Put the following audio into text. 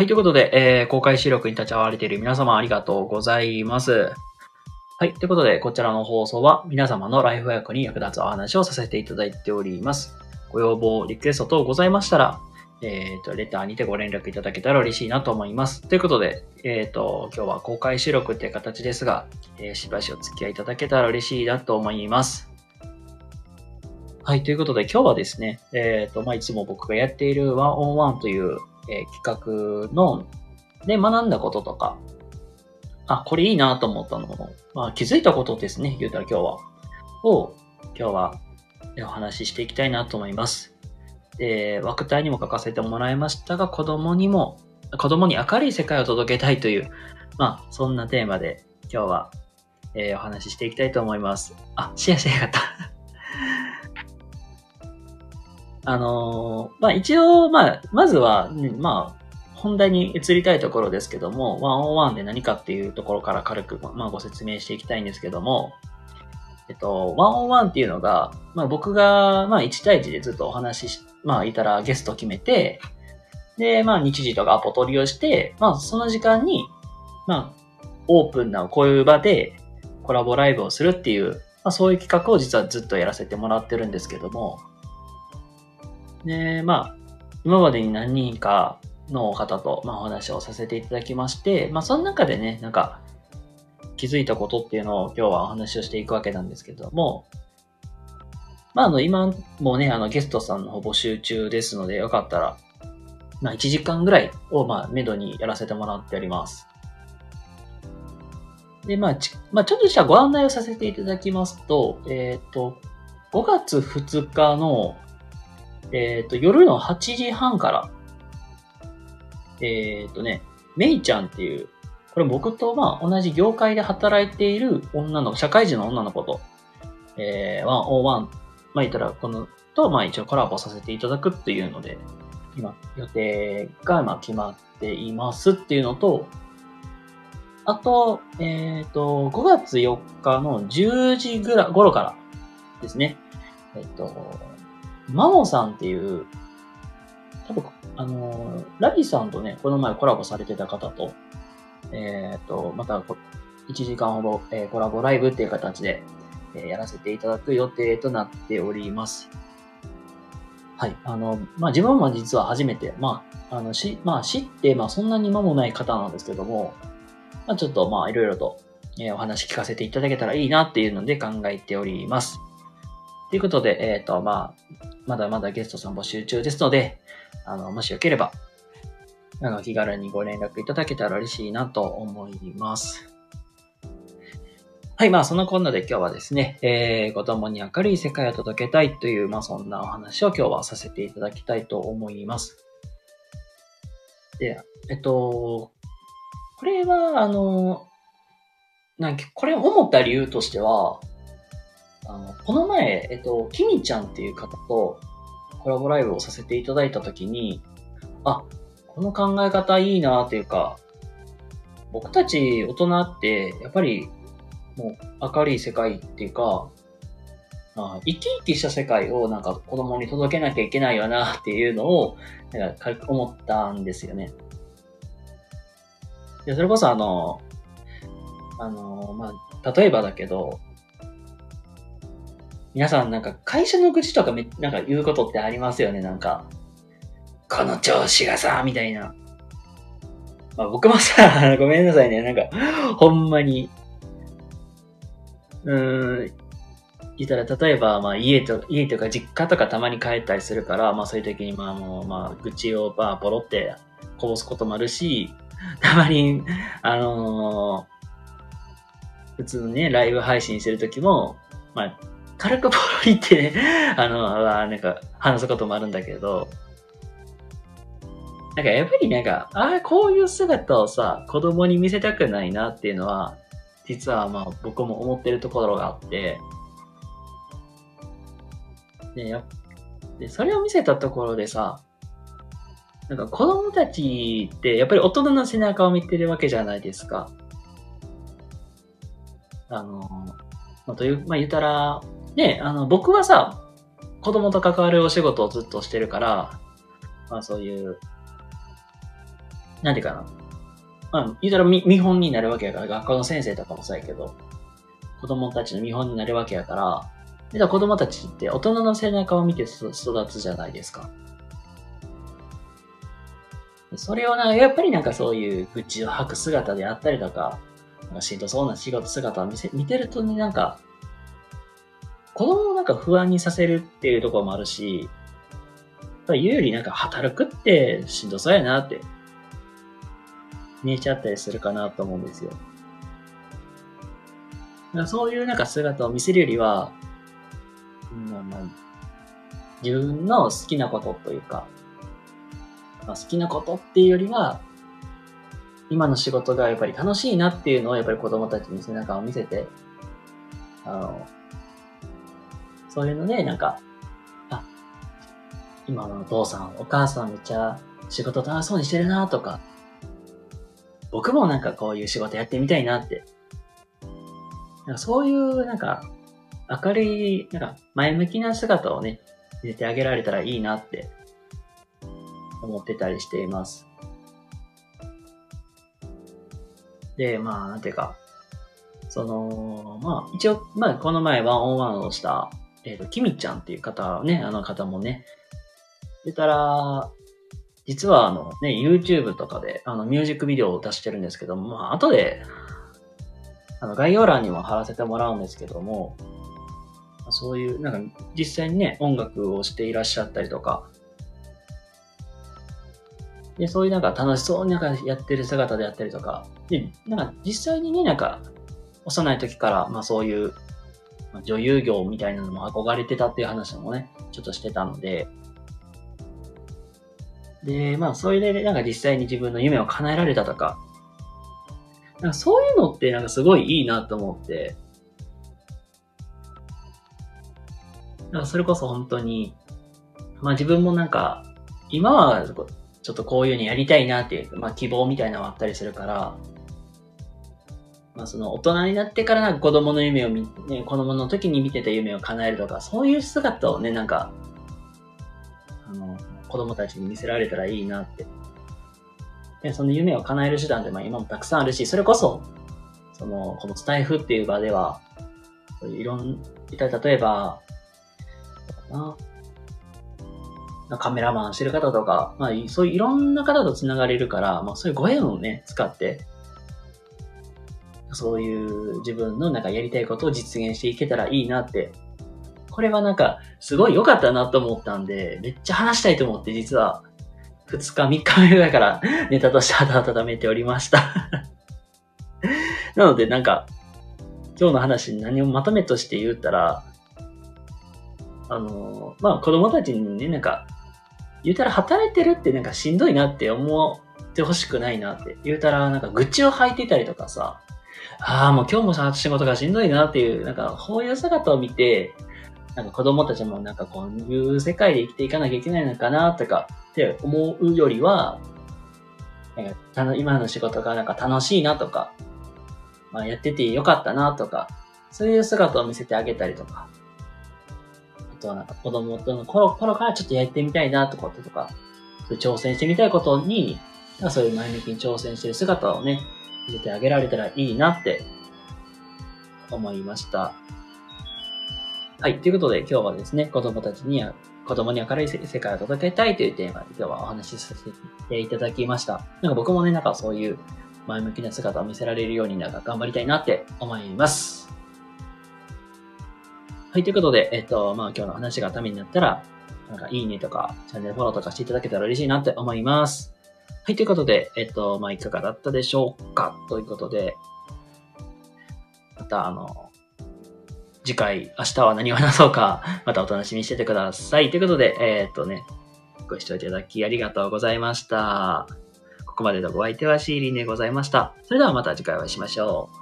はい、ということで、えー、公開収録に立ち会われている皆様ありがとうございます。はい、ということで、こちらの放送は皆様のライフワークに役立つお話をさせていただいております。ご要望、リクエスト等ございましたら、えっ、と、レターにてご連絡いただけたら嬉しいなと思います。ということで、えっ、と、今日は公開収録っていう形ですが、えーしばしお付き合いいただけたら嬉しいなと思います。はい、ということで今日はですね、えっ、と、まあ、いつも僕がやっているワンオンワンという、えー企画の、で学んだこととか、あ、これいいなと思ったのも、まあ、気づいたことですね、言うたら今日は。を、今日はお話ししていきたいなと思います。で、枠体にも書かせてもらいましたが、子供にも、子供に明るい世界を届けたいという、まあ、そんなテーマで今日は、えーお話ししていきたいと思います。あ、シェアしてなかった。あのーまあ一応、まあ、まずは、うんまあ、本題に移りたいところですけども、101で何かっていうところから軽く、まあ、ご説明していきたいんですけども、えっと、101っていうのが、まあ僕が、まあ1対1でずっとお話しし、まあいたらゲスト決めて、で、まあ日時とかアポ取りをして、まあその時間に、まあオープンなこういう場でコラボライブをするっていう、まあそういう企画を実はずっとやらせてもらってるんですけども、で、まあ今までに何人かの方と、まあ、お話をさせていただきまして、まあその中でね、なんか気づいたことっていうのを今日はお話をしていくわけなんですけども、まあ、あの、今もね、あの、ゲストさんの募集中ですので、よかったら、まあ、1時間ぐらいを、まあ、めどにやらせてもらっております。で、まあ、ち、まあ、ちょっとしたご案内をさせていただきますと、えっ、と、5月2日の、えっ、と、夜の8時半から、えっ、とね、めいちゃんっていう、これ僕とまあ同じ業界で働いている女の子、社会人の女の子と、えー、101、まあ言ったらこの、とまあ一応コラボさせていただくっていうので、今予定がまあ決まっていますっていうのと、あと、えっ、と、5月4日の10時ぐらい、頃からですね、えっ、と、マモさんっていう、多分、あの、ラビさんとね、この前コラボされてた方と、えっ、と、また、1時間ほど、えーコラボライブっていう形で、えやらせていただく予定となっております。はい。あの、まあ、自分も実は初めて、まあ、あの、し、まあ、知って、まあ、そんなに間もない方なんですけども、まあ、ちょっと、まあ、いろいろと、えお話聞かせていただけたらいいなっていうので考えております。ということで、えっ、と、まあ、まだまだゲストさん募集中ですので、あの、もしよければ、あの、気軽にご連絡いただけたら嬉しいなと思います。はい、まあ、そんなこんなで今日はですね、えー、子供に明るい世界を届けたいという、まあ、そんなお話を今日はさせていただきたいと思います。で、えっと、これは、あの、なんか、これ思った理由としては、あの、この前、えっと、きみちゃんっていう方とコラボライブをさせていただいたときに、あ、この考え方いいなというか、僕たち大人って、やっぱり、もう明るい世界っていうか、あ生き生きした世界をなんか子供に届けなきゃいけないよなっていうのを、なんか思ったんですよね。で、それこそあの、あの、まあ、例えばだけど、皆さんなんか会社の愚痴とかめなんか言うことってありますよね、なんか。この調子がさ、みたいな。まあ、僕もさ、ごめんなさいね、なんか、ほんまに。うーん、言ったら、例えば、まあ、家と、家とか実家とかたまに帰ったりするから、まあ、そういう時に、まあ、もう、まあ、愚痴を、まあ、ポロってこぼすこともあるし、たまに、あのー普通のね、ライブ配信してる時も、まあ、軽くポロリってね、あの、あなんか、話すこともあるんだけど、なんかやっぱりなんか、ああ、こういう姿をさ、子供に見せたくないなっていうのは、実はまあ僕も思ってるところがあって、で、やでそれを見せたところでさ、なんか子供たちってやっぱり大人の背中を見てるわけじゃないですか。あの、まあ、という、まあ言ったら、ね、あの、僕はさ、子供と関わるお仕事をずっとしてるから、まあそういう、なんていうかな。まあ、言うたら見本になるわけやから、学校の先生とかもそうやけど、子供たちの見本になるわけやから、で子供たちって大人の背中を見て育つじゃないですか。それをな、やっぱりなんかそういう愚痴を吐く姿であったりとか、なんかしんどそうな仕事姿を見せ見てるとね、なんか、子供をなんか不安にさせるっていうところもあるし、言うよりなんか働くってしんどそうやなって見えちゃったりするかなと思うんですよ。そういうなんか姿を見せるよりは、まあまあ、自分の好きなことというか、まあ、好きなことっていうよりは、今の仕事がやっぱり楽しいなっていうのをやっぱり子供たちに背中を見せて、あの、そういうので、なんか、あ、今のお父さん、お母さんめっちゃ仕事楽しそうにしてるなとか、僕もなんかこういう仕事やってみたいなって。なんかそういうなんか明るい、なんか前向きな姿をね、見せてあげられたらいいなって思ってたりしています。で、まあ、なんていうか、その、まあ、一応、まあ、この前ワンオンワンをした、えっ、と、キミちゃんっていう方ね、あの方もね、言ったら、実はあのね、YouTube とかであのミュージックビデオを出してるんですけども、まあ、後で、あの概要欄にも貼らせてもらうんですけども、そういう、なんか実際にね、音楽をしていらっしゃったりとか、で、そういうなんか楽しそうになんかやってる姿であったりとか、で、なんか実際にね、なんか幼い時から、まあそういうまあ女優業みたいなのも憧れてたっていう話もね、ちょっとしてたので、で、まあそれでなんか実際に自分の夢を叶えられたとか、なんかそういうのってなんかすごいいいなと思って、なんかそれこそ本当に、まあ自分もなんか、今はちょっとこういうのやりたいなっていう、まあ希望みたいなのがあったりするから、まあその大人になってからなんか子供の夢を見、ね、子供の時に見てた夢を叶えるとか、そういう姿をね、なんか、あの、子供たちに見せられたらいいなって。で、その夢を叶える手段ってまあ今もたくさんあるし、それこそ、その、このスタイフっていう場では、そういういろん、例えば、なカメラマンしてる方とか、まあ、そういういろんな方と繋がれるから、まあ、そういうご縁をね、使って、そういう自分のなんかやりたいことを実現していけたらいいなって。これはなんか、すごい良かったなと思ったんで、めっちゃ話したいと思って、実は、2日、3日目ぐらいからネタとして温めておりました。なので、なんか、今日の話に何をまとめとして言ったら、あの、まあ子供たちにね、なんか、言うたら働いてるってなんかしんどいなって思ってほしくないなって。言うたらなんか愚痴を吐いてたりとかさ、ああ、もう今日もさ仕事がしんどいなっていう、なんかこういう姿を見て、なんか子供たちもなんかこういう世界で生きていかなきゃいけないのかなとかって思うよりは、なんか今の仕事がなんか楽しいなとか、まあやっててよかったなとか、そういう姿を見せてあげたりとか、あとはなんか子供との頃頃からちょっとやってみたいなとかとか、挑戦してみたいことに、そういう前向きに挑戦してる姿をね、見せてあげられたらいいなって思いました。はい。ということで今日はですね、子供たちには、子供に明るい世界を届けたいというテーマで今日はお話しさせていただきました。なんか僕もね、なんかそういう前向きな姿を見せられるようになんか頑張りたいなって思います。はい。ということで、えっと、まあ今日の話がためになったら、なんかいいねとか、チャンネルフォローとかしていただけたら嬉しいなって思います。はい。ということで、えっと、まあいかがだったでしょうか？ということで、またあの、次回、明日は何を話そうか、またお楽しみにしててください。ということで、えーっとね、ご視聴いただきありがとうございました。ここまでのご相手はシーリンでございました。それではまた次回お会いしましょう。